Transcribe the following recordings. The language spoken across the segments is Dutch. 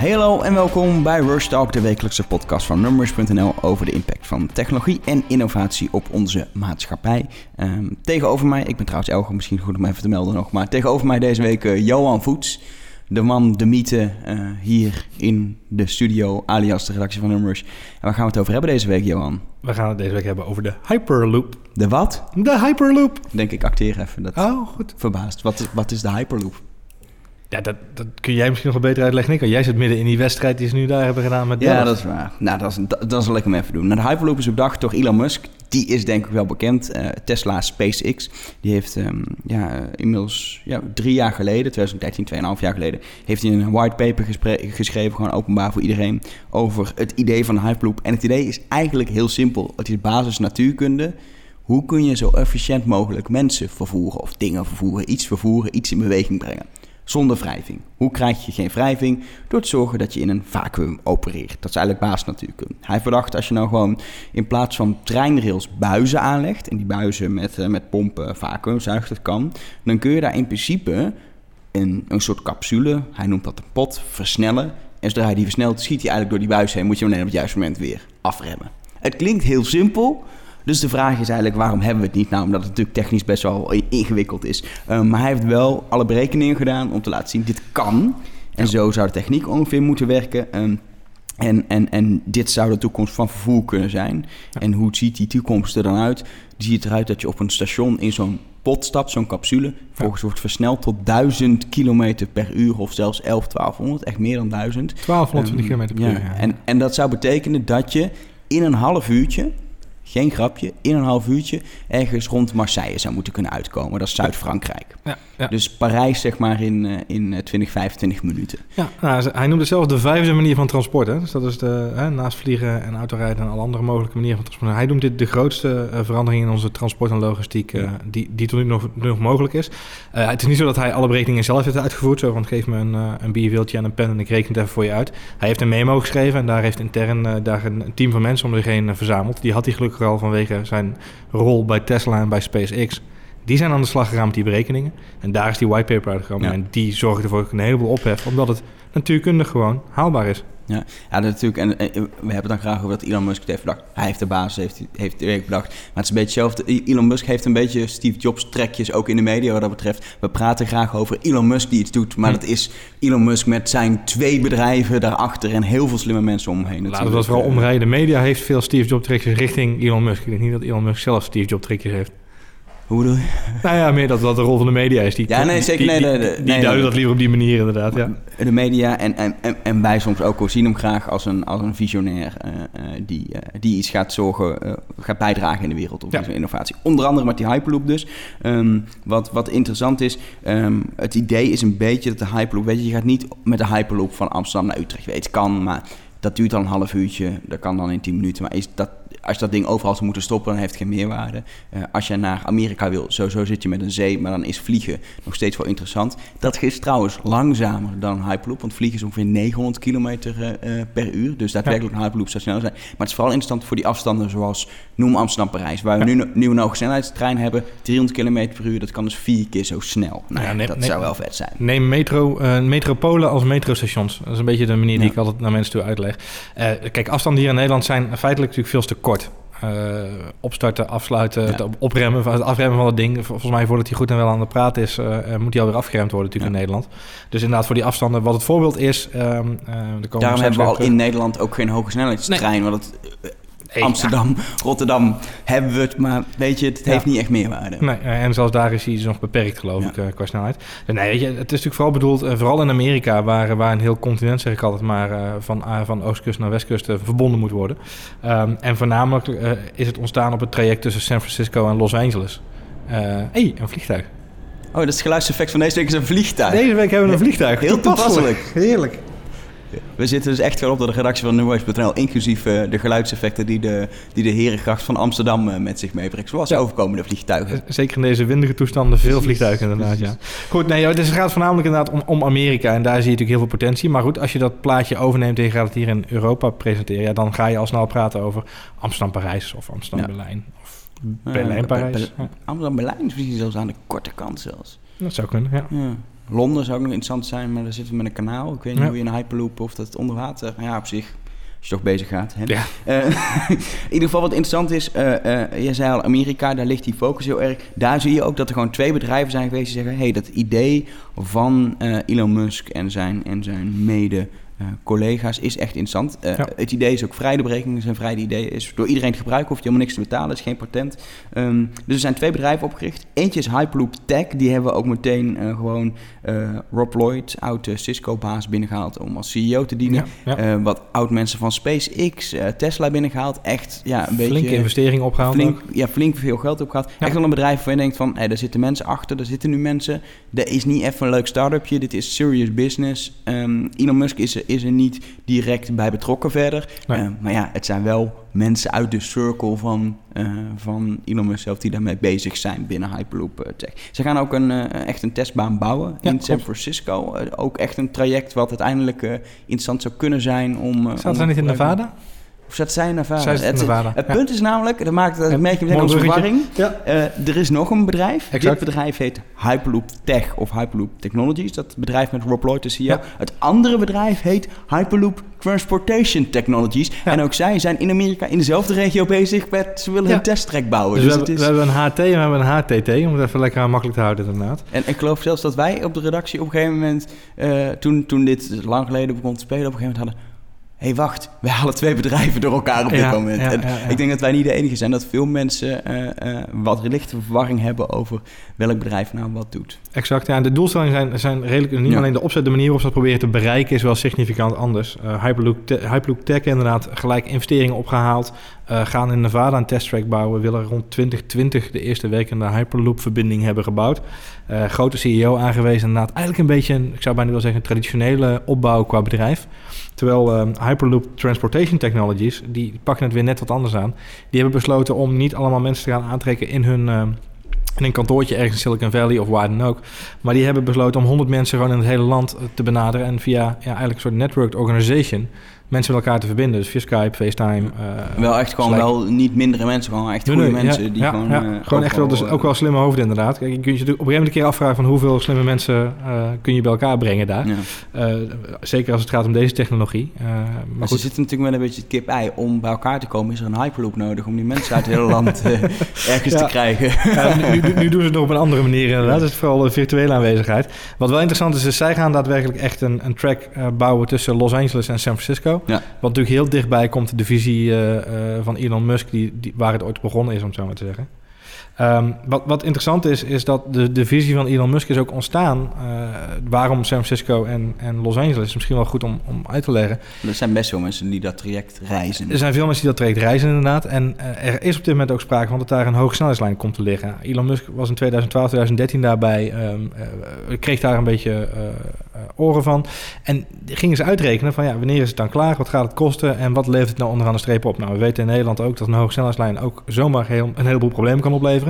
Hallo en welkom bij Rush Talk, de wekelijkse podcast van Numbers.nl over de impact van technologie en innovatie op onze maatschappij. Ehm, tegenover mij, ik ben trouwens Elger, misschien goed om even te melden nog, maar tegenover mij deze week uh, Johan Voets, de man, de mythe, uh, hier in de studio, alias de redactie van Numbers. En waar gaan we het over hebben deze week, Johan? We gaan het deze week hebben over de Hyperloop. De wat? De Hyperloop. Denk ik, acteer even. Dat oh, goed. Verbaasd. Wat, wat is de Hyperloop? Ja, dat, dat kun jij misschien nog wel beter uitleggen, Nico. Jij zit midden in die wedstrijd die ze nu daar hebben gedaan met Ja, dat is waar. Nou, dat, is, dat, dat zal ik hem even doen. Nou, de Hyperloop is bedacht door Elon Musk. Die is denk ik wel bekend. Uh, Tesla SpaceX. Die heeft um, ja, inmiddels ja, drie jaar geleden, 2013, tweeënhalf jaar geleden... heeft hij een whitepaper geschreven, gewoon openbaar voor iedereen... over het idee van de Hyperloop. En het idee is eigenlijk heel simpel. Het is basis natuurkunde... Hoe kun je zo efficiënt mogelijk mensen vervoeren of dingen vervoeren, iets vervoeren, iets in beweging brengen? Zonder wrijving. Hoe krijg je geen wrijving? Door te zorgen dat je in een vacuüm opereert. Dat is eigenlijk baas natuurlijk. Hij verdacht als je nou gewoon in plaats van treinrails buizen aanlegt... en die buizen met, uh, met pompen vacuümzuigt, dat kan... dan kun je daar in principe een, een soort capsule, hij noemt dat een pot, versnellen... En zodra hij die versnelt, schiet hij eigenlijk door die buis heen... moet je hem op het juiste moment weer afremmen. Het klinkt heel simpel... Dus de vraag is eigenlijk, waarom hebben we het niet? Nou, omdat het natuurlijk technisch best wel ingewikkeld is. Um, maar hij heeft wel alle berekeningen gedaan om te laten zien, dit kan. En zo zou de techniek ongeveer moeten werken. Um, en, en, en dit zou de toekomst van vervoer kunnen zijn. Ja. En hoe ziet die toekomst er dan uit? Die ziet eruit dat je op een station in zo'n pot stapt, zo'n capsule. Vervolgens ja. wordt versneld tot 1000 km per uur of zelfs 11, 1200. Echt meer dan 1000. 1220 um, km per uur. Ja. En, en dat zou betekenen dat je in een half uurtje geen grapje, in een half uurtje ergens rond Marseille zou moeten kunnen uitkomen. Dat is Zuid-Frankrijk. Ja, ja. Dus Parijs zeg maar in, uh, in 20, 25 minuten. Ja, nou, hij noemde zelf de vijfde manier van transport. Hè? Dus dat is de, hè, naast vliegen en autorijden en alle andere mogelijke manieren van transport. Hij noemt dit de grootste uh, verandering in onze transport en logistiek uh, die, die tot nu nog, nog mogelijk is. het is niet zo dat hij alle berekeningen zelf heeft uitgevoerd. Zo van geef me een, een bierwieltje en een pen en ik reken het even voor je uit. Hij heeft een memo geschreven en daar heeft intern daar een team van mensen om zich heen verzameld. Die had hij gelukkig al vanwege zijn rol bij Tesla en bij SpaceX. Die zijn aan de slag gegaan met die berekeningen. En daar is die whitepaper uitgekomen. Ja. En die zorgde ervoor een heleboel ophef, omdat het natuurkundig gewoon haalbaar is. Ja, ja natuurlijk. En, en, we hebben het dan graag over dat Elon Musk het heeft bedacht. Hij heeft de basis, heeft, heeft het bedacht. Maar het is een beetje hetzelfde. Elon Musk heeft een beetje Steve Jobs trekjes ook in de media wat dat betreft. We praten graag over Elon Musk die iets doet. Maar hm. dat is Elon Musk met zijn twee bedrijven daarachter en heel veel slimme mensen omheen. Laten we dat vooral omrijden. De media heeft veel Steve Jobs trekjes richting Elon Musk. Ik denk niet dat Elon Musk zelf Steve Jobs trekjes heeft. Hoe bedoel je? Nou ja, meer dat dat de rol van de media is. Die, ja, nee, zeker. Die, nee, die, duiden dat liever op die manier inderdaad, ja. De media en, en, en, en wij soms ook zien hem graag als een, als een visionair... Uh, uh, die, uh, die iets gaat zorgen, gaat bijdragen in de wereld op ja. innovatie. Onder andere met die Hyperloop dus. Um, wat, wat interessant is, um, het idee is een beetje dat de Hyperloop... Weet je, je gaat niet met de Hyperloop van Amsterdam naar Utrecht. Weet, het kan, maar dat duurt dan een half uurtje. Dat kan dan in 10 minuten. Maar is dat, als je dat ding overal zou moeten stoppen, dan heeft het geen meerwaarde. Uh, als je naar Amerika wil, sowieso zit je met een zee, maar dan is vliegen nog steeds wel interessant. Dat is trouwens langzamer dan Hyperloop, want vliegen is ongeveer 900 kilometer uh, per uur. Dus daadwerkelijk een Hyperloop zou sneller zijn. Maar het is vooral interessant voor die afstanden zoals, noem Amsterdam-Parijs, waar we nu, nu een hoge snelheidstrein hebben, 300 kilometer per uur, dat kan dus vier keer zo snel. Nou, ja, neem, dat neem, zou wel vet zijn. Neem metro, uh, metropolen als metrostations. Dat is een beetje de manier die ik altijd naar mensen toe uitleg. kijk, afstanden hier in Nederland zijn feitelijk natuurlijk veel te kort. Uh, opstarten, afsluiten, ja. opremmen, het afremmen van het ding. Volgens mij voordat hij goed en wel aan de praat is, uh, moet hij alweer afgeremd worden natuurlijk ja. in Nederland. Dus inderdaad voor die afstanden, wat het voorbeeld is... Um, uh, Daarom hebben we al in Nederland ook geen hoge snelheidstrein, nee. want het Hey, Amsterdam, ja. Rotterdam hebben we het, maar weet je, het heeft ja. niet echt meerwaarde. Nee, en zelfs daar is hij dus nog beperkt, geloof ik, uh, qua snelheid. Nee, weet je, het is natuurlijk vooral bedoeld, uh, vooral in Amerika, waar, waar een heel continent, zeg ik altijd maar, uh, van, van oostkust naar westkust verbonden moet worden. Um, en voornamelijk is het ontstaan op het traject tussen San Francisco en Los Angeles. Hé, hey, een vliegtuig. Oh, dat is het geluidseffect van deze week is een vliegtuig. Deze week hebben we een vliegtuig. Heel toepasselijk. Heerlijk. We zitten dus echt wel op de redactie van Nuways.nl, inclusief uh, de geluidseffecten die de, die de herengracht van Amsterdam uh, met zich meebrengt. Zoals ja. overkomende vliegtuigen. Zeker in deze windige toestanden veel vliegtuigen inderdaad, ja. Goed, nee, dus het gaat voornamelijk inderdaad om, om Amerika en daar zie je natuurlijk heel veel potentie. Maar goed, als je dat plaatje overneemt en je gaat het hier in Europa presenteren, ja, dan ga je al snel praten over Amsterdam-Parijs of Amsterdam-Berlijn. Ja. Of Berlijn-Parijs. Amsterdam-Berlijn is misschien zelfs aan de korte kant zelfs. Dat zou kunnen, ja. ja. Londen zou ook nog interessant zijn, maar daar zitten we met een kanaal. Ik weet niet Ja. hoe je een Hyperloop of dat onder water... Ja, op zich, als je toch bezig gaat. Hè? Ja. Eh, in ieder geval wat interessant is, eh jij zei al Amerika, daar ligt die focus heel erg. Daar zie je ook dat er gewoon twee bedrijven zijn geweest die zeggen... hey, dat idee van Elon Musk en zijn, en zijn mede... eh, collega's is echt interessant. Eh, Ja. Het idee is ook vrij, de berekeningen zijn vrij. Het idee is door iedereen te gebruiken, hoeft je helemaal niks te betalen, is geen patent. Ehm, dus er zijn twee bedrijven opgericht. Eentje is Hyperloop Tech, die hebben we ook meteen eh, gewoon Rob Lloyd, oud Cisco-baas, binnengehaald om als CEO te dienen. Ja, ja. Wat oud mensen van SpaceX, Tesla binnengehaald. Echt ja, een beetje... Flinke investering opgehaald. Flink, ja, flink veel geld opgehaald. Echt wel een bedrijf waarvan je denkt van... Hé, daar zitten mensen achter, daar zitten nu mensen. Dat is niet even een leuk start-upje. Dit is serious business. Ehm, Elon Musk is er, is er niet direct bij betrokken verder. Nee. Eh, maar ja, het zijn wel mensen uit de circle van, eh, van Elon Musk zelf... die daarmee bezig zijn binnen Hyperloop eh, Tech. Ze gaan ook een, echt een testbaan bouwen Ja, in. San Francisco. Ook echt een traject wat uiteindelijk interessant zou kunnen zijn om... Zaten zij niet in. Nevada? Of zat zij zit in het, Nevada, het ja. punt is namelijk, dat maakt dat merk je meteen onze verwarring. Ja. Eh, er is nog een bedrijf. Exact. Dit bedrijf heet Hyperloop Tech of Hyperloop Technologies. Dat bedrijf met Rob Lloyd, de CEO. Ja. Het andere bedrijf heet Hyperloop Transportation Technologies. Ja. En ook zij zijn in Amerika in dezelfde regio bezig met... Ze willen Ja. een testtrack bouwen. Dus, Dus we, het hebben, is, we hebben een HT en we hebben een HTT, om het even lekker makkelijk te houden inderdaad. en ik geloof zelfs dat wij op de redactie op een gegeven moment... eh, toen, toen dit lang geleden begon te spelen, op een gegeven moment hadden... Hé, hey, wacht, wij halen twee bedrijven door elkaar op dit Ja, moment. ja, En ja. Ik denk dat wij niet de enige zijn, dat veel mensen eh, eh, wat lichte verwarring hebben over welk bedrijf nou wat doet. Exact, ja. En de doelstellingen zijn, zijn redelijk... Niet alleen de opzet, de manier waarop ze dat proberen te bereiken... is wel significant anders. Eh, Hyperloop, Te- Hyperloop Tech inderdaad gelijk investeringen opgehaald. eh, gaan in Nevada een testtrack bouwen. Willen rond 2020 de eerste werkende Hyperloop-verbinding hebben gebouwd. Grote CEO aangewezen. Inderdaad eigenlijk een beetje, een, ik zou bijna wel zeggen... een traditionele opbouw qua bedrijf. Terwijl eh, Hyperloop Transportation Technologies... die pakken het weer net wat anders aan. Die hebben besloten om niet allemaal mensen te gaan aantrekken in hun... eh, in een kantoortje ergens in Silicon Valley of waar dan ook. Maar die hebben besloten om 100 mensen gewoon in het hele land eh, te benaderen. En via ja, eigenlijk een soort networked organization mensen met elkaar te verbinden. Dus via Skype, FaceTime. eh, wel echt gewoon Slack. wel niet mindere mensen, gewoon echt goede nee, mensen ja, die ja, gewoon... ja. eh, gewoon echt wel, dus overal, ook wel slimme hoofden inderdaad. Kijk, je kunt je op een gegeven moment een keer afvragen van hoeveel slimme mensen eh, kun je bij elkaar brengen daar. Eh, zeker als het gaat om deze technologie. Eh, maar ze goed, zitten natuurlijk met een beetje het kip-ei. Om bij elkaar te komen is er een Hyperloop nodig om die mensen uit het hele land eh, ergens te krijgen. Nu, nu, doen ze het nog op een andere manier inderdaad. Het is vooral de virtuele aanwezigheid. Wat wel interessant is, is zij gaan daadwerkelijk echt een, een track eh, bouwen tussen Los Angeles en San Francisco. Ja. Wat natuurlijk heel dichtbij komt de visie eh, eh, van Elon Musk, die, die, waar het ooit begonnen is, om het zo maar te zeggen. Ehm, wat, wat interessant is, is dat de, de visie van Elon Musk is ook ontstaan. eh, waarom San Francisco en, en Los Angeles is misschien wel goed om, om uit te leggen. Er zijn best veel mensen die dat traject reizen. Er zijn veel mensen die dat traject reizen inderdaad. En eh, er is op dit moment ook sprake van dat daar een hoge snelheidslijn komt te liggen. Elon Musk was in 2012, 2013 daarbij. ehm, eh, kreeg daar een beetje oren van. En gingen ze uitrekenen van ja, wanneer is het dan klaar? Wat gaat het kosten? En wat levert het nou onderaan de streep op? Nou, we weten in Nederland ook dat een hoge snelheidslijn ook zomaar heel, een heleboel problemen kan opleveren.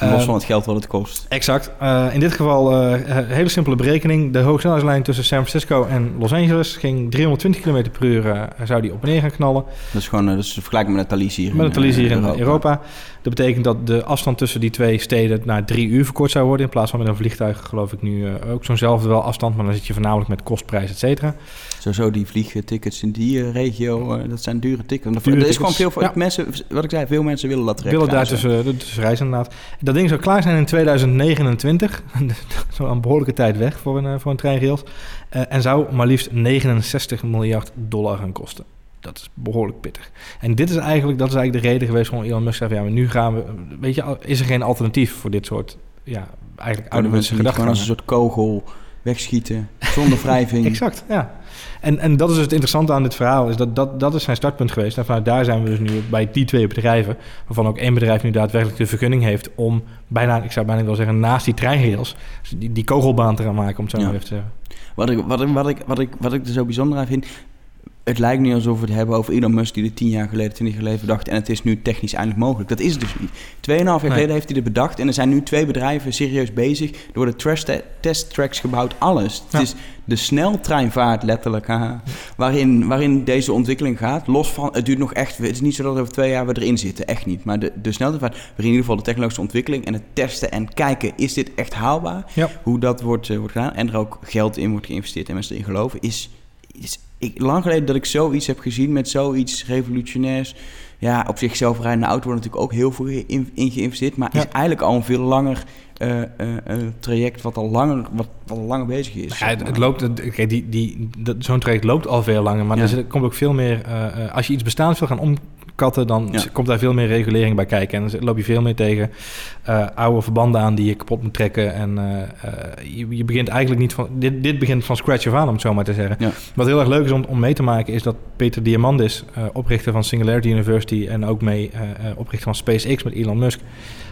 Los Eh, van het geld wat het kost. Exact. Eh, in dit geval eh, een hele simpele berekening. De hoogsnelheidslijn tussen San Francisco en Los Angeles ging 320 km per uur eh, zou die op en neer gaan knallen. Dat is gewoon eh, dat is vergelijkbaar met een Thalys hier Met een Thalys hier in Europa. Europa. Dat betekent dat de afstand tussen die twee steden naar drie uur verkort zou worden. In plaats van met een vliegtuig geloof ik nu eh, ook zo'nzelfde wel afstand. Maar dan zit je voornamelijk met kostprijs, et cetera. Sowieso die vliegtickets in die eh, regio, eh, dat zijn dure tickets. Dure er is gewoon veel voor ja. mensen, wat ik zei, veel mensen willen dat traject willen daar tussen, tussen reizen inderdaad. Dat ding zou klaar zijn in 2029. Zo een behoorlijke tijd weg voor een, eh, voor een treinrails. Eh, en zou maar liefst 69 miljard dollar gaan kosten. Dat is behoorlijk pittig. En dit is eigenlijk, dat is eigenlijk de reden geweest van Elon Musk zei van, ja, maar nu gaan we, weet je, is er geen alternatief voor dit soort, ja, eigenlijk ouderwetse mensen niet gewoon als een soort kogel wegschieten, zonder wrijving. Exact, ja. En, en dat is het interessante aan dit verhaal, is dat, dat dat is zijn startpunt geweest. En vanuit daar zijn we dus nu bij die twee bedrijven, waarvan ook één bedrijf nu daadwerkelijk de vergunning heeft om bijna, ik zou bijna wel zeggen, naast die treinrails, die, die kogelbaan te gaan maken, om het zo Ja. maar even te zeggen. Wat ik, wat, ik, wat, ik, wat, ik, wat ik er zo bijzonder aan vind... het lijkt niet alsof we het hebben over Elon Musk die er tien jaar geleden, twintig jaar geleden bedacht en het is nu technisch eindelijk mogelijk. Dat is het dus niet. Tweeënhalf jaar Nee. geleden heeft hij dit bedacht en er zijn nu twee bedrijven serieus bezig. Er worden trash te- testtracks gebouwd, alles. Ja. Het is de sneltreinvaart letterlijk, haha, waarin, waarin deze ontwikkeling gaat. Los van, het duurt nog echt, het is niet zo dat over twee jaar we erin zitten, echt niet. Maar de, de sneltreinvaart, waarin in ieder geval de technologische ontwikkeling en het testen en kijken, is dit echt haalbaar? Ja. Hoe dat wordt, eh, wordt gedaan en er ook geld in wordt geïnvesteerd en mensen erin geloven, is, is ik, lang geleden dat ik zoiets heb gezien met zoiets revolutionairs. Ja, op zichzelf rijdende auto wordt natuurlijk ook heel veel in, in geïnvesteerd, maar Ja. is eigenlijk al een veel langer eh, eh, eh, traject wat al langer, wat, wat al langer bezig is. Ja, het, het loopt, kijk, die, die, dat- zo'n traject loopt al veel langer, maar Ja. er zit- komt ook veel meer. als je iets bestaans wil gaan omkatten, dan Ja. komt daar veel meer regulering bij kijken. En dan loop je veel meer tegen eh, oude verbanden aan die je kapot moet trekken. En eh, eh, je, je begint eigenlijk niet van. Dit, dit begint van scratch af aan, om het zo maar te zeggen. Ja. Wat heel erg leuk is om, om mee te maken, is dat Peter Diamandis, eh, oprichter van Singularity University en ook mee oprichter van SpaceX met Elon Musk.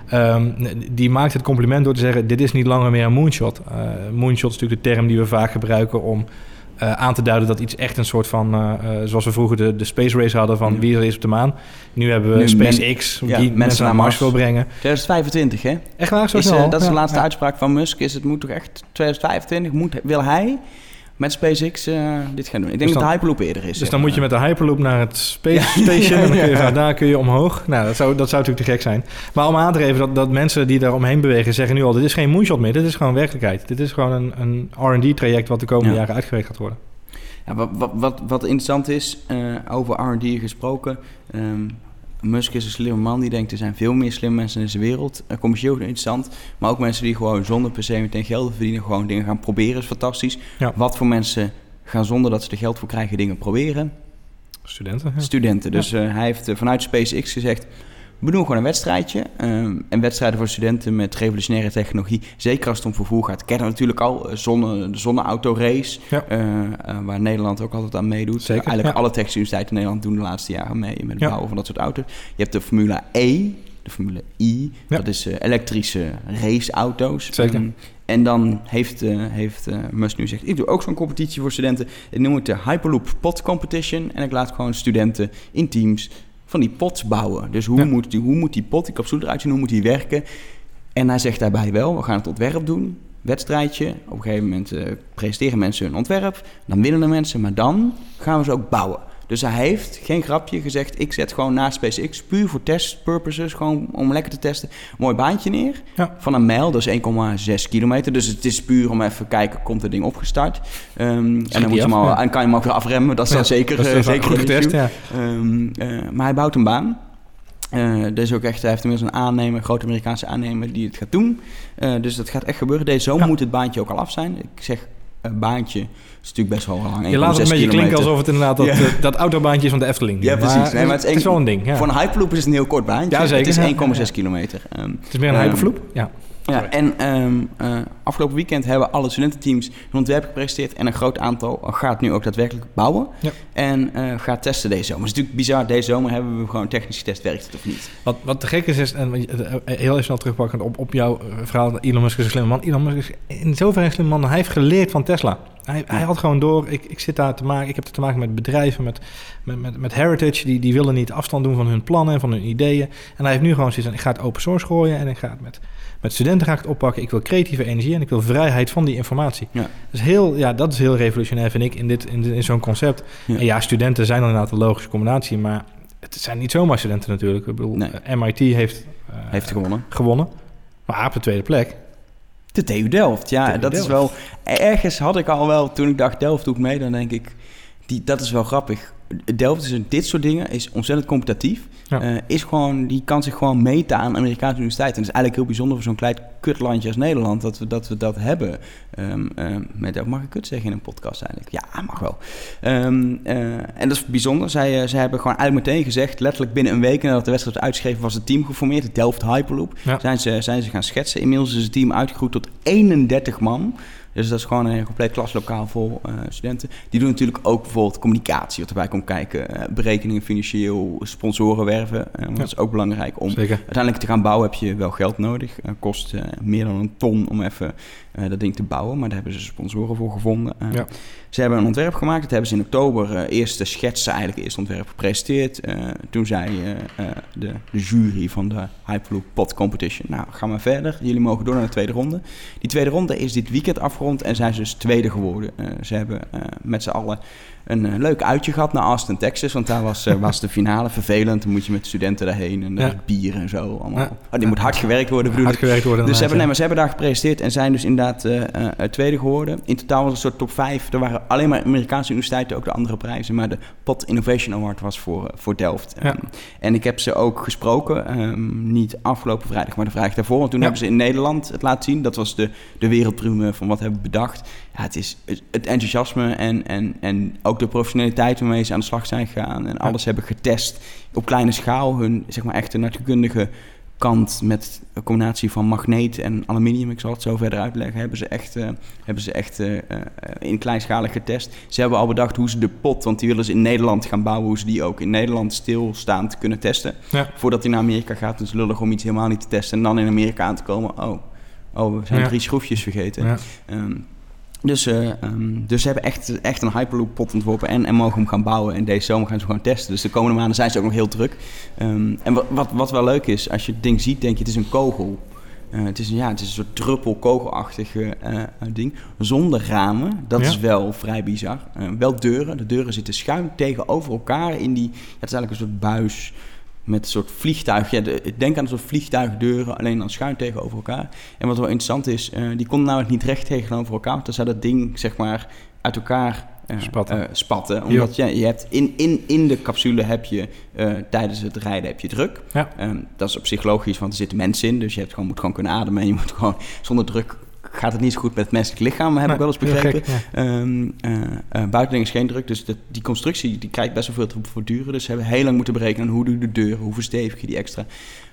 ehm, die maakt het compliment door te zeggen: Dit is niet langer meer een moonshot. Moonshot is natuurlijk de term die we vaak gebruiken om eh, aan te duiden dat iets echt een soort van, eh, eh, zoals we vroeger de, de space race hadden van Ja. wie er is op de maan. Nu hebben we Nu SpaceX, men- ja, die mensen naar Mars wil brengen. 2025, hè? Echt waar, zo Is, snel? dat is de laatste uitspraak van Musk. Is het moet toch echt 2025? Moet, wil hij met SpaceX eh, dit gaan doen? Ik denk Dus dan- dat de Hyperloop eerder is. Dus dan moet je met de Hyperloop naar het Space Station en dan kun je van daar kun je omhoog. Nou, dat zou, dat zou natuurlijk te gek zijn. Maar om aan te geven dat, dat mensen die daar omheen bewegen zeggen nu al... dit is geen moonshot meer, dit is gewoon werkelijkheid. Dit is gewoon een, een R&D-traject wat de komende Ja. jaren uitgewerkt gaat worden. Ja, wat, wat, wat, wat interessant is, eh, over R&D gesproken... ehm, Musk is een slimme man die denkt er zijn veel meer slimme mensen in deze wereld. Uh, commercieel interessant, maar ook mensen die gewoon zonder per se meteen geld verdienen... gewoon dingen gaan proberen is fantastisch. Ja. Wat voor mensen gaan zonder dat ze er geld voor krijgen dingen proberen? Studenten, ja. Studenten. Dus eh, hij heeft eh, vanuit SpaceX gezegd... We doen gewoon een wedstrijdje. ehm, en wedstrijden voor studenten met revolutionaire technologie. Zeker als het om vervoer gaat. Kennen natuurlijk al. eh, Zonne, de zonneautorace. Ja. eh, eh, waar Nederland ook altijd aan meedoet. Zeker, Eigenlijk ja. alle technische universiteiten in Nederland doen de laatste jaren mee. Met het Ja. bouwen van dat soort auto's. Je hebt de Formule E. De Formule I. Dat is elektrische raceauto's. Zeker. Ehm, en dan heeft, eh, heeft Musk nu gezegd... ik doe ook zo'n competitie voor studenten. Ik noem het de Hyperloop Pot Competition. En ik laat gewoon studenten in teams van die pots bouwen. Dus hoe, Ja. moet, die, hoe moet die pot, die capsule eruit zien? Hoe moet die werken? En hij zegt daarbij wel, we gaan het ontwerp doen. Wedstrijdje. Op een gegeven moment eh, presenteren mensen hun ontwerp. Dan winnen de mensen, maar dan gaan we ze ook bouwen. Dus hij heeft, geen grapje, gezegd... ik zet gewoon naast SpaceX puur voor test purposes... gewoon om lekker te testen, mooi baantje neer. Ja. Van een mijl, dat is 1,6 kilometer. Dus het is puur om even kijken, komt het ding opgestart? Ehm, en dan, moet je hem al, en kan je hem ook weer afremmen. Dat is dan zeker, dat is eh, zeker goed een issue. ja. Ehm, eh, maar hij bouwt een baan. Eh dus ook echt, hij heeft inmiddels een aannemer, een grote Amerikaanse aannemer die het gaat doen. Dus dat gaat echt gebeuren. Deze zomer Ja. moet het baantje ook al af zijn. Ik zeg uh, baantje, is natuurlijk best wel lang. Je laat het een beetje klinken alsof het inderdaad dat, Ja. dat, dat autobaantje is van de Efteling. Ja, precies. Maar, Nee, maar het is, wel een ding. Ja. Voor een Hyperloop is het een heel kort baantje. Ja, zeker. Het is 1,6 ja, ja. kilometer. Ehm, Het is meer een Ehm, hypervloep. Ja. Ja, en ehm, eh, afgelopen weekend hebben alle studententeams hun ontwerp gepresenteerd. En een groot aantal gaat nu ook daadwerkelijk bouwen. Ja. En eh, gaat testen deze zomer. Het is natuurlijk bizar, deze zomer hebben we gewoon technisch getest, werkt het of niet. Wat, wat te gek is, is en eh, heel even snel terugpakkend op, op jouw verhaal, Elon Musk is een slimme man. Elon Musk is in zoverre een slimme man, hij heeft geleerd van Tesla. Hij, hij had gewoon door, ik, ik zit daar te maken, ik heb te maken met bedrijven, met, met, met, met Heritage, die, die willen niet afstand doen van hun plannen en van hun ideeën. En hij heeft nu gewoon zoiets van, ik ga het open source gooien en ik ga het met, met studenten ga ik het oppakken. Ik wil creatieve energie en ik wil vrijheid van die informatie. Ja. Dus heel, ja, dat is heel revolutionair, vind ik, in, dit, in, in zo'n concept. Ja. En ja, studenten zijn dan inderdaad een logische combinatie, maar het zijn niet zomaar studenten natuurlijk. Ik bedoel, Nee. eh, MIT heeft, eh, Heeft gewonnen. gewonnen, maar op de tweede plek. De TU Delft, ja, TU dat is wel... Ergens had ik al wel, toen ik dacht Delft doe ik mee, dan denk ik... Die, dat is wel grappig. Delft is dit soort dingen is ontzettend competitief. Ja. Eh, is gewoon, die kan zich gewoon meten aan Amerikaanse universiteiten. En dat is eigenlijk heel bijzonder voor zo'n klein kutlandje als Nederland dat we dat, we dat hebben. Ehm, ehm, met, mag ik kut zeggen in een podcast eigenlijk? Ja, mag wel. Ehm, eh, en dat is bijzonder. Zij, eh, zij hebben gewoon eigenlijk meteen gezegd, letterlijk binnen een week nadat de wedstrijd was uitgeschreven, was het team geformeerd, het Delft Hyperloop. Ja. Zijn, ze, zijn ze gaan schetsen. Inmiddels is het team uitgegroeid tot 31 man. Dus dat is gewoon een compleet klaslokaal vol uh, studenten. Die doen natuurlijk ook bijvoorbeeld communicatie, wat erbij komt kijken. Uh, berekeningen financieel, sponsoren werven. Uh, ja. Dat is ook belangrijk. Om Zeker. uiteindelijk te gaan bouwen heb je wel geld nodig. kost meer dan een ton om even dat ding te bouwen. Maar daar hebben ze sponsoren voor gevonden. Ja. Ze hebben een ontwerp gemaakt. Dat hebben ze in oktober eerst de schetsen, eigenlijk eerst ontwerp gepresenteerd. toen zei de, de, jury van de Hyperloop Pot Competition... nou, ga maar verder. Jullie mogen door naar de tweede ronde. Die tweede ronde is dit weekend afgerond en zijn ze dus tweede geworden. Ze hebben met z'n allen een uh, leuk uitje gehad naar Austin, Texas. Want daar was, was de finale vervelend. Dan moet je met studenten daarheen en ja. bier en zo. Allemaal. Ja. Oh, die moet hard gewerkt worden, bedoel Hard gewerkt worden. Dus ze hebben, nee, maar ze hebben daar gepresenteerd en zijn dus inderdaad tweede geworden. In totaal was het een soort top 5. Er waren alleen maar Amerikaanse universiteiten, ook de andere prijzen. Maar de Pot Innovation Award was voor, voor Delft. Ja. Um, en ik heb ze ook gesproken. Um, niet afgelopen vrijdag, maar de vrijdag daarvoor. Want toen hebben ze in Nederland het laten zien. Dat was de, de wereldprime van wat hebben we bedacht. Ja, het is het enthousiasme en, en, en ook de professionaliteit waarmee ze aan de slag zijn gegaan. En alles hebben getest op kleine schaal. Hun zeg maar echt een natuurkundige kant met een combinatie van magneet en aluminium, ik zal het zo verder uitleggen, hebben ze echt, uh, hebben ze echt uh, uh, in kleinschalig getest. Ze hebben al bedacht hoe ze de pot, want die willen ze in Nederland gaan bouwen, hoe ze die ook in Nederland stilstaand kunnen testen. Ja. Voordat hij naar Amerika gaat, dus lullig om iets helemaal niet te testen en dan in Amerika aan te komen. Oh, oh we zijn Ja. drie schroefjes vergeten. Um, dus, uh, um, dus ze hebben echt, echt een Hyperloop pot ontworpen en, en mogen hem gaan bouwen. En deze zomer gaan ze gewoon testen. Dus de komende maanden zijn ze ook nog heel druk. Um, en wat, wat, wat wel leuk is, als je het ding ziet, denk je het is een kogel. Uh, het, is een, ja, het is een soort druppel kogelachtig uh, ding. Zonder ramen. Dat Ja. is wel vrij bizar. Uh, wel deuren. De deuren zitten schuin tegenover elkaar in die... Ja, het is eigenlijk een soort buis met een soort vliegtuig. Ja, de, denk aan een soort vliegtuigdeuren, alleen dan schuin tegenover elkaar. En wat wel interessant is, uh, die konden namelijk niet recht tegenover elkaar. Want dan zou dat ding, zeg maar, uit elkaar uh, Spatten. uh, spatten. Omdat je, je hebt in, in, in de capsule heb je tijdens het rijden heb je druk. Ja. Um, dat is op zich logisch, want er zitten mensen in. Dus je hebt gewoon, moet gewoon kunnen ademen. En je moet gewoon zonder druk gaat het niet zo goed met het menselijk lichaam, heb Nee, ik wel eens begrepen. gek, Um, uh, uh, is geen druk, dus die constructie die krijgt best wel veel te voortduren. Dus ze hebben heel lang moeten berekenen hoe doe je de deur, hoe verstevig je die extra.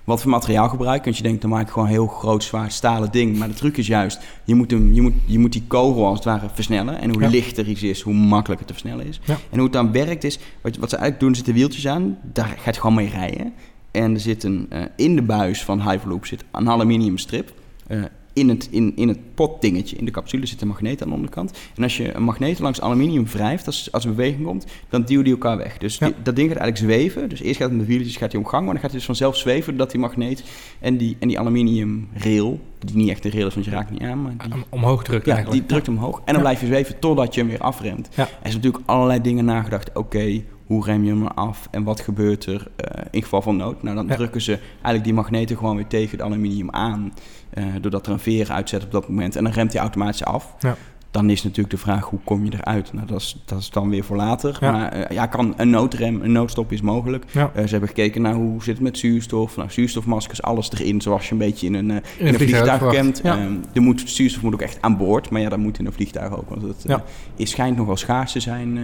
Wat voor materiaal gebruik. Want je denkt, dan maak ik gewoon een heel groot, zwaar stalen ding. Maar de truc is juist, je moet, hem, je moet, je moet die kogel als het ware versnellen. En hoe Ja. lichter iets is, hoe makkelijker te versnellen is. Ja. En hoe het dan werkt is, wat, wat ze eigenlijk doen, zitten wieltjes aan. Daar gaat gewoon mee rijden. En er zit een, uh, in de buis van Hyperloop zit een aluminium strip. Uh, in het, in, in het potdingetje, in de capsule zit een magneet aan de onderkant. En als je een magneet langs aluminium wrijft, als, als er beweging komt, dan duwen die elkaar weg. Dus Ja. die, dat ding gaat eigenlijk zweven. Dus eerst gaat het met wieltjes gaat hij om gang, maar dan gaat hij dus vanzelf zweven dat die magneet en die, en die aluminium rail, die niet echt een rail is, want je raakt niet aan, maar die, Om- Omhoog drukken ja, eigenlijk. die drukt omhoog. En dan Ja. blijf je zweven totdat je hem weer afremt. Ja. Er is natuurlijk allerlei dingen nagedacht. Oké, hoe rem je hem af en wat gebeurt er eh, in geval van nood? Nou, dan Ja. drukken ze eigenlijk die magneten gewoon weer tegen het aluminium aan. eh, doordat er een veer uitzet op dat moment. En dan remt hij automatisch af. Ja. Dan is natuurlijk de vraag, hoe kom je eruit? Nou, dat is, dat is dan weer voor later. Ja. Maar eh, ja, kan een noodrem, een noodstop is mogelijk. Ja. Eh, ze hebben gekeken naar hoe zit het met zuurstof. Nou, zuurstofmaskers, alles erin, zoals je een beetje in een, eh, in een vliegtuig kent. Ja. Er moet, zuurstof moet ook echt aan boord, maar ja, dat moet in een vliegtuig ook. Want het is, schijnt nog wel schaars te zijn.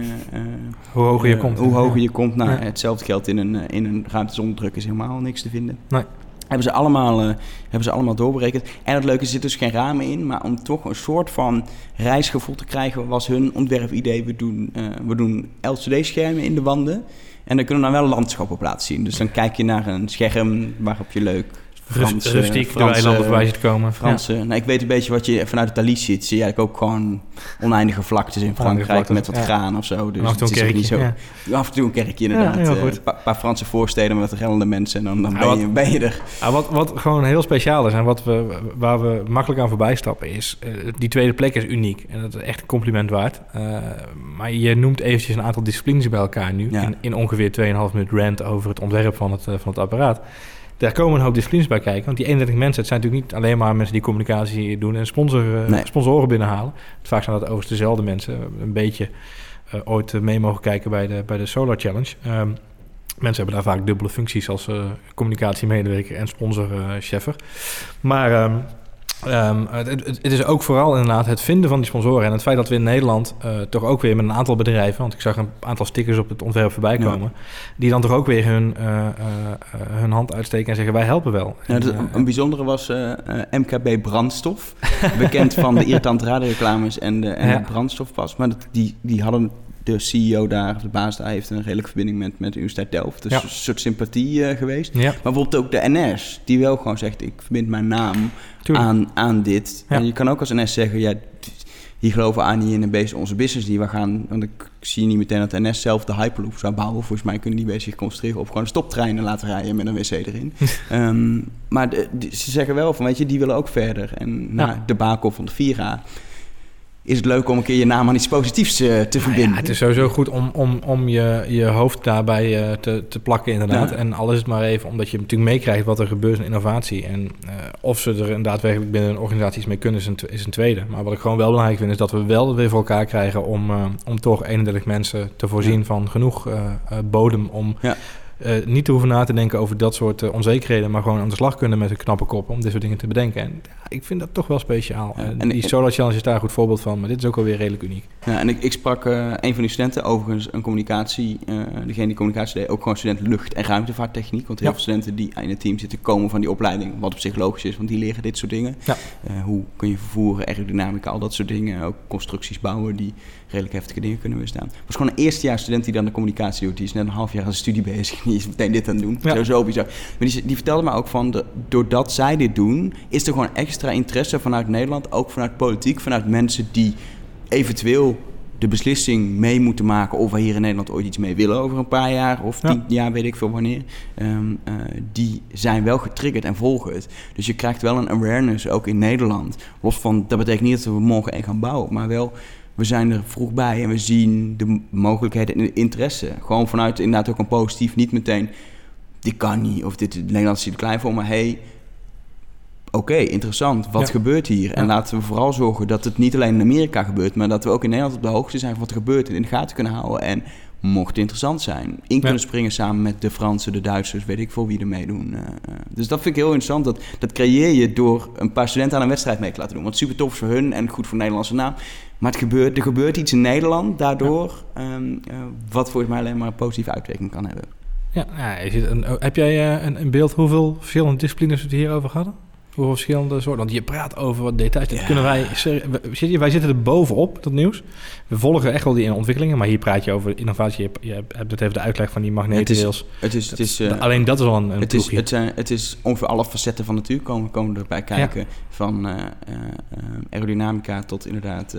Hoe hoger je komt. Hoe hoger je komt. Nou, hetzelfde geldt in een, in een ruimte zonder druk is helemaal niks te vinden. Nee. Hebben ze, allemaal, uh, hebben ze allemaal doorberekend. En het leuke er zitten dus geen ramen in. Maar om toch een soort van reisgevoel te krijgen, was hun ontwerpidee. We doen, uh, we doen LCD-schermen in de wanden. En dan kunnen we dan wel landschap op laten zien. Dus dan kijk je naar een scherm waarop je leuk Frans, rustiek de eilanden voorbij ziet komen. Franse. Ja. Nou, ik weet een beetje wat je vanuit het Thalys ziet. Zie je eigenlijk ook gewoon oneindige vlaktes in Frankrijk vlaktes, met wat ja. graan of zo. Dus En af en toe een ook niet zo. Ja. Af en toe een kerkje inderdaad. Eh. Een pa- paar Franse voorsteden met wat rellende mensen en dan, dan ben, je, ben je er. Wat, wat gewoon heel speciaal is en wat we, waar we makkelijk aan voorbij stappen is... eh, die tweede plek is uniek en dat is echt een compliment waard. Uh, maar je noemt eventjes een aantal disciplines bij elkaar nu... In, in ongeveer 2,5 minuut rant over het ontwerp van het, uh, van het apparaat. Daar komen een hoop disciplines bij kijken. Want die 31 mensen, het zijn natuurlijk niet alleen maar mensen die communicatie doen... en sponsor, Nee. sponsoren binnenhalen. Vaak zijn dat overigens dezelfde mensen. Een beetje uh, ooit mee mogen kijken bij de, bij de Solar Challenge... Um, Mensen hebben daar vaak dubbele functies als uh, communicatiemedewerker en sponsor uh, cheffer. Maar um, Um, het, het, is ook vooral inderdaad het vinden van die sponsoren. En het feit dat we in Nederland uh, toch ook weer met een aantal bedrijven... want ik zag een aantal stickers op het ontwerp voorbij komen... Ja. die dan toch ook weer hun, uh, uh, hun hand uitsteken en zeggen... wij helpen wel. Ja, en, een bijzondere was MKB Brandstof. bekend van de irritante radioreclames en de, en ja. brandstofpas. Maar dat, die, die hadden de CEO daar, de baas daar, heeft een redelijke verbinding met, met de Universiteit Delft. Dus een soort sympathie uh, geweest. Ja. Maar bijvoorbeeld ook de NS, die wel gewoon zegt: ik verbind mijn naam aan, aan dit. En je kan ook als NS zeggen: ja, die geloven aan niet in een onze business die we gaan. Want ik zie niet meteen dat de NS zelf de Hyperloop zou bouwen. Volgens mij kunnen die bezig concentreren op gewoon stoptreinen laten rijden met een wc erin. um, maar de, ze zeggen wel van, weet je, die willen ook verder. En na de bakel van de Vira is het leuk om een keer je naam aan iets positiefs uh, te verbinden. Ja, het is sowieso goed om, om, om je, je hoofd daarbij uh, te, te plakken, inderdaad. Ja. En alles is maar even omdat je natuurlijk meekrijgt wat er gebeurt in innovatie. En uh, of ze er daadwerkelijk binnen een organisatie iets mee kunnen, is een, is een tweede. Maar wat ik gewoon wel belangrijk vind, is dat we wel weer voor elkaar krijgen om, om toch 31 mensen te voorzien ja. van genoeg bodem om. Uh, niet te hoeven na te denken over dat soort uh, onzekerheden, maar gewoon aan de slag kunnen met een knappe kop om dit soort dingen te bedenken. En ja, ik vind dat toch wel speciaal. Ja, en die Solar Challenge is daar een goed voorbeeld van, maar dit is ook alweer redelijk uniek. Ja, en ik, ik sprak uh, een van die studenten, overigens een communicatie, degene die communicatie deed, ook gewoon student lucht- en ruimtevaarttechniek. Want heel veel studenten die in het team zitten komen van die opleiding, wat op zich logisch is, want die leren dit soort dingen. hoe kun je vervoeren, aerodynamica, al dat soort dingen. Ook constructies bouwen die redelijk heftige dingen kunnen weerstaan. Het was gewoon een eerstejaars student die dan de communicatie doet. Die is net een half jaar aan zijn studie bezig die is meteen dit aan het doen. Ja. Bizar. Maar die, die vertelde me ook van, de, doordat zij dit doen, is er gewoon extra interesse vanuit Nederland, ook vanuit politiek, vanuit mensen die eventueel de beslissing mee moeten maken of we hier in Nederland ooit iets mee willen over een paar jaar of tien jaar, weet ik veel wanneer. Um, uh, die zijn wel getriggerd en volgen het. Dus je krijgt wel een awareness ook in Nederland. Los van, dat betekent niet dat we morgen één gaan bouwen, maar wel we zijn er vroeg bij en we zien de mogelijkheden en de interesse. Gewoon vanuit inderdaad ook een positief, niet meteen, dit kan niet of dit Nederland is te klein voor, maar hey, oké, interessant, wat gebeurt hier? En laten we vooral zorgen dat het niet alleen in Amerika gebeurt, maar dat we ook in Nederland op de hoogte zijn van wat er gebeurt en in de gaten kunnen houden. En mocht interessant zijn, in kunnen springen samen met de Fransen, de Duitsers, weet ik veel wie er meedoen. Uh, dus dat vind ik heel interessant. Dat, dat creëer je door een paar studenten aan een wedstrijd mee te laten doen. Wat super tof voor hun en goed voor de Nederlandse naam. Maar het gebeurt, er gebeurt iets in Nederland daardoor, ja. um, uh, wat volgens mij alleen maar een positieve uitwerking kan hebben. Ja, ja een, heb jij een, een, beeld hoeveel verschillende disciplines we het hierover hadden? Hoeveel verschillende soorten? Want je praat over wat details. Dat kunnen wij, wij zitten er bovenop, dat nieuws. We volgen echt wel die ontwikkelingen, maar hier praat je over innovatie. Je hebt het even de uitleg van die magneetrails. Het is, het is, het is uh, alleen dat is al een, een het is, het, zijn, het is ongeveer alle facetten van natuur komen, komen erbij kijken. Ja. Van uh, uh, aerodynamica tot inderdaad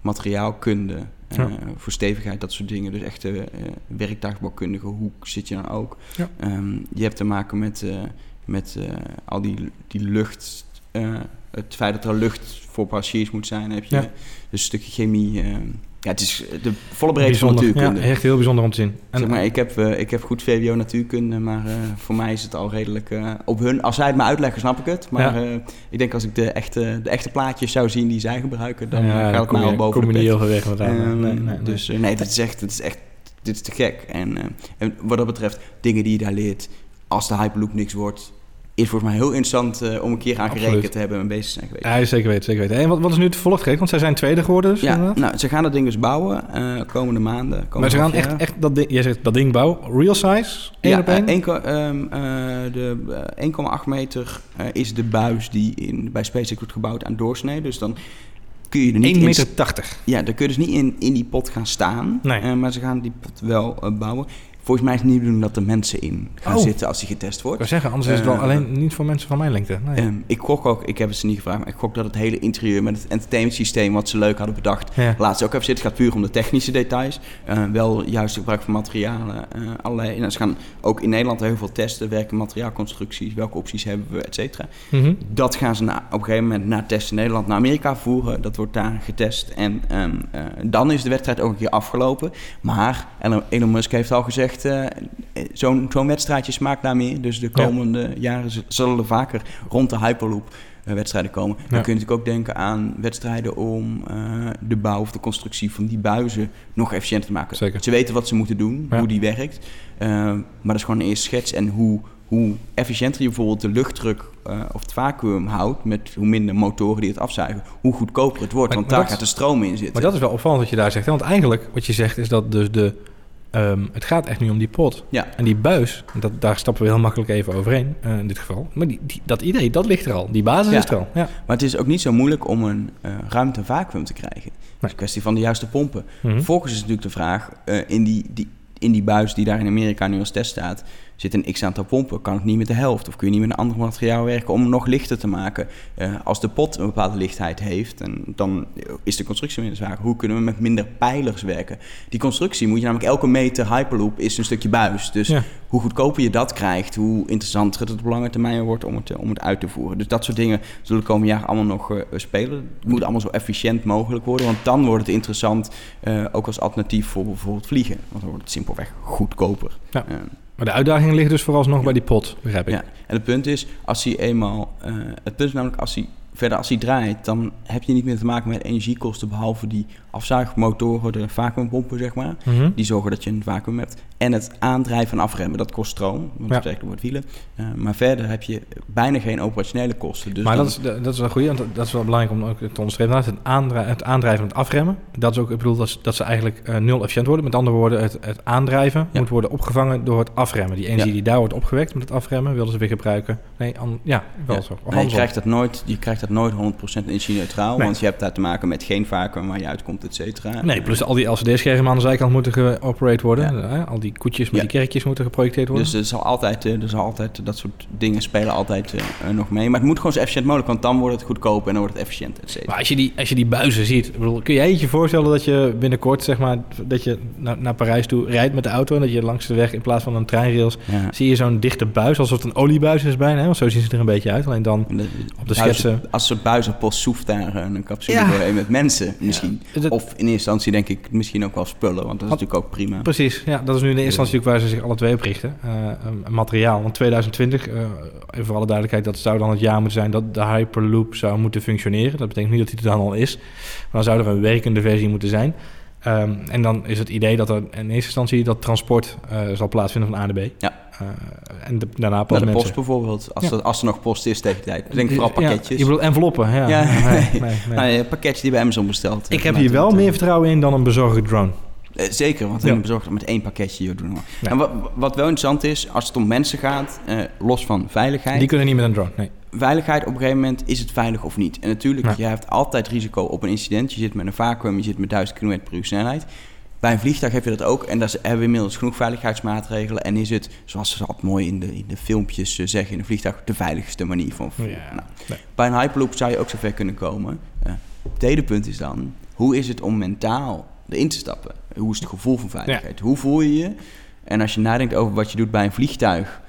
materiaalkunde. Ja. voor stevigheid, dat soort dingen. Dus echte werktuigbouwkundige hoek zit je dan ook. Um, je hebt te maken met met uh, al die, die lucht, uh, het feit dat er lucht voor passagiers moet zijn, heb je ja. dus een stukje chemie. Uh, ja, het is de volle breedte van natuurkunde. Ja, echt heel bijzonder om te zien. En, zeg maar, ik, heb, ik heb goed VWO natuurkunde, maar voor mij is het al redelijk... op hun, als zij het me uitleggen, snap ik het. Maar ja. ik denk als ik de echte, de echte plaatjes zou zien die zij gebruiken, dan gaat het mij al boven kom de niet heel veel weg met nee, nee, nee, Dus nee, dit is echt... Dit is echt dit is te gek. En, en wat dat betreft, dingen die je daar leert, als de Hyperloop niks wordt, is volgens mij heel interessant uh, om een keer aan gerekend te hebben en bezig zijn geweest. Ja, zeker weten, zeker weten. En wat, wat is nu het vervolgtraject? Want zij zijn tweede geworden dus, Ja, nou, ze gaan dat ding dus bouwen uh, komende maanden. Komende maar ze gaan echt, echt dat ding, jij zegt dat ding bouwen, real size? Ja, uh, um, de 1,8 meter is de buis die in, bij SpaceX wordt gebouwd aan doorsnee. Dus dan kun je er niet 1,80 meter. 80. Ja, dan kun je dus niet in, in die pot gaan staan. Nee. maar ze gaan die pot wel bouwen. Volgens mij is het niet bedoeling dat er mensen in gaan oh. zitten als die getest wordt. Ik zeggen, anders is het wel uh, alleen niet voor mensen van mijn lengte. Nee. Um, ik gok ook, ik heb het ze niet gevraagd, maar ik gok dat het hele interieur met het entertainment systeem wat ze leuk hadden bedacht, ja. laat ze ook even zitten. Het gaat puur om de technische details. Uh, wel juist gebruik van materialen. Uh, allerlei, en ze gaan ook in Nederland heel veel testen, werken materiaalconstructies, welke opties hebben we, et cetera. Mm -hmm. Dat gaan ze na, op een gegeven moment na testen in Nederland naar Amerika voeren. Dat wordt daar getest. En um, dan is de wedstrijd ook een keer afgelopen. Maar Elon Musk heeft al gezegd uh, zo'n zo'n wedstrijdje smaakt naar meer. Dus de komende ja. jaren zullen er vaker rond de Hyperloop uh, wedstrijden komen. Ja. Dan kun je natuurlijk ook denken aan wedstrijden om uh, de bouw of de constructie van die buizen nog efficiënter te maken. Zeker. Ze weten wat ze moeten doen, ja. hoe die werkt. maar dat is gewoon een eerste schets. En hoe, hoe efficiënter je bijvoorbeeld de luchtdruk uh, of het vacuüm houdt, met hoe minder motoren die het afzuigen, hoe goedkoper het wordt. Maar- want maar daar dat- gaat de stroom in zitten. Maar dat is wel opvallend wat je daar zegt. Hè? Want eigenlijk, wat je zegt, is dat dus de... ehm, het gaat echt nu om die pot. Ja. En die buis, dat, daar stappen we heel makkelijk even overheen, eh, in dit geval. Maar die, die- dat idee, dat ligt er al. Die basis Ja. is er al. Ja. Maar het is ook niet zo moeilijk om een eh ruimte vacuüm te krijgen. Het is een kwestie van de juiste pompen. Mhm. Vervolgens is natuurlijk de vraag, eh, in, die, die, in die buis die daar in Amerika nu als test staat, zit een x-aantal pompen. Kan het niet met de helft? Of kun je niet met een ander materiaal werken om hem nog lichter te maken? Eh, als de pot een bepaalde lichtheid heeft, en dan is de constructie minder zwaar. Hoe kunnen we met minder pijlers werken? Die constructie moet je namelijk elke meter Hyperloop is een stukje buis. Dus Ja. hoe goedkoper je dat krijgt, hoe interessanter het op lange termijn wordt om het, eh, om het uit te voeren. Dus dat soort dingen zullen de komende jaar allemaal nog eh, spelen. Het moet allemaal zo efficiënt mogelijk worden, want dan wordt het interessant ook als alternatief voor bijvoorbeeld vliegen. Want dan wordt het simpelweg goedkoper. Ja. Maar de uitdaging ligt dus vooralsnog bij die pot, begrijp ik. ja. En het punt is, als hij eenmaal, eh, het punt is namelijk als hij verder als hij draait, dan heb je niet meer te maken met energiekosten behalve die afzuigmotoren, de vacuümpompen zeg maar. Mhm. Die zorgen dat je een vacuüm hebt. En het aandrijven en afremmen, dat kost stroom. Want Ja. het werkt het wielen. Eh, maar verder heb je bijna geen operationele kosten. Dus maar dat is, dat is wel goed, want dat is wel belangrijk om ook te onderstrepen. Het, aandra- het aandrijven en het afremmen, dat is ook, ik bedoel, dat, ze- dat ze eigenlijk eh, nul efficiënt worden. Met andere woorden, het, het aandrijven Ja. moet worden opgevangen door het afremmen. Die energie Ja. die daar wordt opgewekt met het afremmen, willen ze weer gebruiken. Nee, an- ja, wel zo. Of Nee, je, krijgt dat nooit, je krijgt dat nooit 100% energie-neutraal. Nee. Want je hebt daar te maken met geen vacuüm waar je uitkomt, et cetera. Nee, plus al die LCD-schermen aan de zijkant moeten geoperate worden. Ja. Eh, Al die koetjes met Ja. die kerkjes moeten geprojecteerd worden. Dus er zal altijd, eh, er zal altijd dat soort dingen spelen altijd eh, nog mee. Maar het moet gewoon zo efficiënt mogelijk, want dan wordt het goedkoop en dan wordt het efficiënt, et cetera. Maar als je die, als je die buizen ziet, bedoel, kun jij je voorstellen dat je binnenkort, zeg maar, dat je naar, naar Parijs toe rijdt met de auto en dat je langs de weg in plaats van een treinrails Ja. zie je zo'n dichte buis, alsof het een oliebuis is bijna, hè? want zo zien ze er een beetje uit. Alleen dan op de buizen- schetsen. Als een soort buizenpost soeft daar eh, een capsule Ja. doorheen met mensen misschien. Ja, dat- Of in eerste instantie denk ik misschien ook wel spullen, want dat is natuurlijk ook prima. Precies, ja, dat is nu in de eerste instantie waar ze zich alle twee op richten. Eh, materiaal, want 2020, eh, even voor alle duidelijkheid, dat zou dan het jaar moeten zijn dat de Hyperloop zou moeten functioneren. Dat betekent niet dat hij er dan al is, maar dan zou er een werkende versie moeten zijn. Ehm, en dan is het idee dat er in eerste instantie dat transport zal plaatsvinden van A naar B. Ja. Eh, en de- daarna pas de mensen. post bijvoorbeeld, als, Ja. er, als er nog post is tegen tijd. Ik denk vooral pakketjes. je bedoelt enveloppen, ja. Ja, nee, nee. nee, nee. Nou, pakketjes die bij Amazon besteld. Ik eh, heb hier wel meer vertrouwen in dan een bezorgde drone. eh, zeker, want Ja. een bezorgd met één pakketje. joh, doe maar. Ja. En wat, wat wel interessant is, als het om mensen gaat, eh, los van veiligheid. Die kunnen niet met een drone, nee. Veiligheid op een gegeven moment, is het veilig of niet? En natuurlijk, Ja. je hebt altijd risico op een incident. Je zit met een vacuüm, je zit met 1000 km per uur snelheid. Bij een vliegtuig heb je dat ook. En daar hebben we inmiddels genoeg veiligheidsmaatregelen. En is het, zoals ze altijd mooi in de, in de filmpjes eh, zeggen in een vliegtuig, de veiligste manier van vliegen. Ja. Nou, Nee. bij een Hyperloop zou je ook zo ver kunnen komen. Eh, het tweede punt is dan, hoe is het om mentaal erin te stappen? Hoe is het gevoel van veiligheid? Hoe voel je je? En als je nadenkt over wat je doet bij een vliegtuig...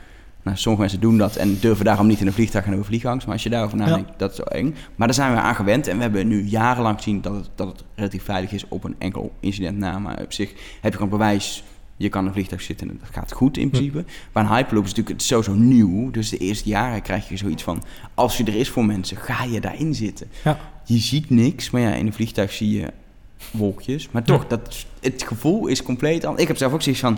Nou, sommige mensen doen dat en durven daarom niet in een vliegtuig en hebben vliegangst. Maar als je daarover nadenkt, dat is zo eng. Maar daar zijn we aan gewend en we hebben nu jarenlang gezien dat het, dat het relatief veilig is op een enkel incident na. Maar op zich heb je gewoon bewijs, je kan in een vliegtuig zitten en dat gaat goed in principe. Maar een Hyperloop is natuurlijk het sowieso nieuw. Dus de eerste jaren krijg je zoiets van, als je er is voor mensen, ga je daarin zitten. Ja. Je ziet niks, maar ja, in een vliegtuig zie je wolkjes. Maar toch, dat, het gevoel is compleet anders. Ik heb zelf ook zoiets van,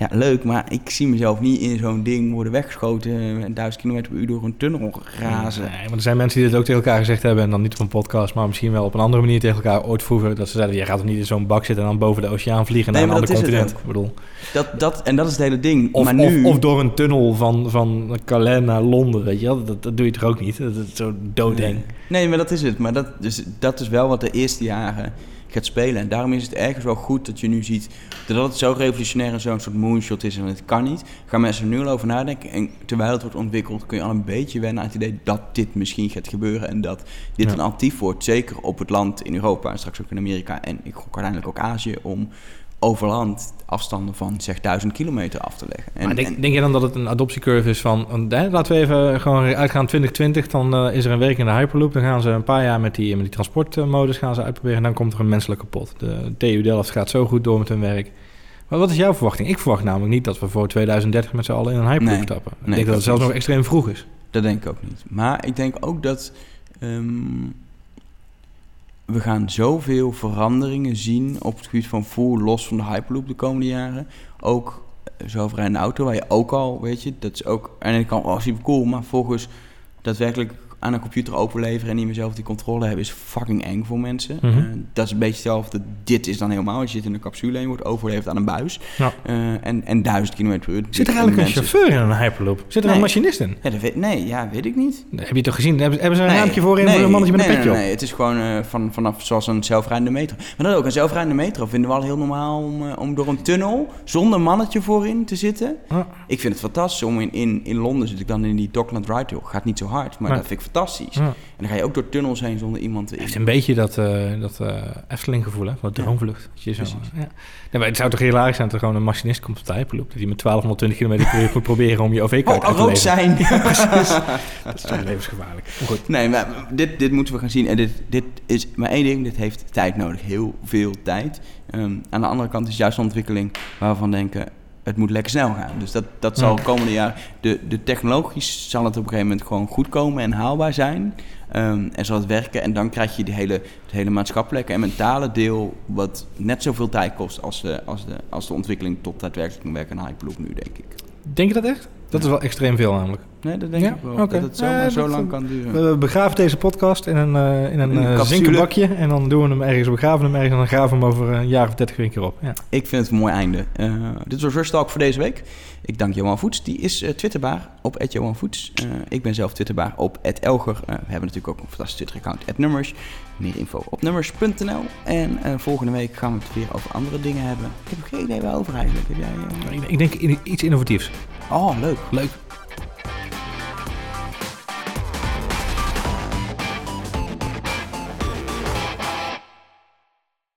ja, leuk, maar ik zie mezelf niet in zo'n ding worden weggeschoten en duizend kilometer per uur door een tunnel razen. Nee, maar er zijn mensen die dit ook tegen elkaar gezegd hebben. En dan niet op een podcast, maar misschien wel op een andere manier tegen elkaar ooit vroeger. Dat ze zeiden, je gaat toch niet in zo'n bak zitten en dan boven de oceaan vliegen Nee, naar een ander continent. Ik bedoel, Dat, dat, en dat is het hele ding. of, maar nu, of, of door een tunnel van, van Calais naar Londen, weet je wel. Dat, dat doe je toch ook niet? Dat is zo doodeng. Nee. nee, maar dat is het. Maar dat, dus, dat is wel wat de eerste jaren gaat spelen. En daarom is het ergens wel goed dat je nu ziet dat het zo revolutionair en zo'n soort moonshot is en het kan niet. Gaan mensen er nu al over nadenken. En terwijl het wordt ontwikkeld kun je al een beetje wennen aan het idee dat dit misschien gaat gebeuren. En dat dit Ja. een alternatief wordt, zeker op het land in Europa en straks ook in Amerika. En ik gok uiteindelijk ook Azië om over land afstanden van zeg duizend kilometer af te leggen. En, maar denk, en- denk je dan dat het een adoptiecurve is van... hè, laten we even gewoon uitgaan 2020. Dan eh, is er een week in de Hyperloop. Dan gaan ze een paar jaar met die, met die transportmodus gaan ze uitproberen. En dan komt er een menselijke pot. De TU Delft gaat zo goed door met hun werk. Maar wat is jouw verwachting? Ik verwacht namelijk niet dat we voor 2030 met z'n allen in een Hyperloop Nee. stappen. Ik Nee, denk dat het zelfs nog extreem vroeg is. Dat denk ik ook niet. Maar ik denk ook dat ehm, we gaan zoveel veranderingen zien op het gebied van voer los van de Hyperloop de komende jaren. Ook eh, zelfrijdende auto, waar je ook al, weet je, dat is ook aan de ene kant wel super cool, maar volgens daadwerkelijk aan een computer overleveren en niet meer zelf die controle hebben, is fucking eng voor mensen. Mhm. Eh, dat is een beetje hetzelfde. Dit is dan helemaal. als Je zit in een capsule en je wordt overleverd aan een buis. Ja. Eh, en, en duizend kilometer per uur. Zit er eigenlijk een chauffeur in een Hyperloop? Zit er Nee. een machinist in? Ja, dat weet, nee, ja, weet ik niet. Heb je toch gezien? Hebben, hebben ze een Nee, raampje voorin nee, voor een mannetje met nee, een petje nee, op? nee, het is gewoon eh, van, vanaf zoals een zelfrijdende metro. Maar dat ook, een zelfrijdende metro vinden we al heel normaal om, om door een tunnel zonder mannetje voorin te zitten. Ah, Ik vind het fantastisch om in, in, in Londen zit ik dan in die Dockland Ride. Gaat niet zo hard, maar Nee. dat vind ik fantastisch. En dan ga je ook door tunnels heen zonder iemand te Het heeft een beetje dat, eh dat eh Efteling gevoel, hè? Wat droomvlucht. Dat je zo, Precies. ja. Nee, maar het zou toch hilarisch zijn dat er gewoon een machinist komt op de Hyperloop. Dat hij met 1220 km per uur moet proberen om je OV-kaart Oh, uit te rood zijn. Dat is toch levensgevaarlijk. Goed. nee, maar dit, dit moeten we gaan zien. En dit, dit is maar één ding, dit heeft tijd nodig. Heel veel tijd. Ehm, aan de andere kant is juist een ontwikkeling waarvan we denken... Het moet lekker snel gaan. Dus dat, dat zal Ja. komende jaar... De, de technologisch zal het op een gegeven moment gewoon goed komen en haalbaar zijn. Ehm, en zal het werken. En dan krijg je die hele, het hele maatschappelijke en mentale deel... wat net zoveel tijd kost als de, als de, als de ontwikkeling tot daadwerkelijk een werk aan Hyperloop nu, denk ik. Denk je dat echt? Dat is wel extreem veel namelijk. Nee, dat denk Ja? ik wel. Dat het zomaar zo lang kan duren. We begraven deze podcast in een, eh, in een, In een eh, zinken bakje. En dan doen we hem ergens, we begraven hem ergens en dan graven we hem over een jaar of dertig weer een keer op. Ja. Ik vind het een mooi einde. Eh, dit was Rush Talk voor deze week. Ik dank Johan Voets. Die is twitterbaar op Johan Voets. Ik ben zelf twitterbaar op Elger. We hebben natuurlijk ook een fantastisch Twitter-account, Nummers. Meer info op nummers.nl. En volgende week gaan we het weer over andere dingen hebben. Ik heb geen idee waarover eigenlijk. Heb jij... Ik, denk iets innovatiefs. Oh, leuk. Leuk. Thank you.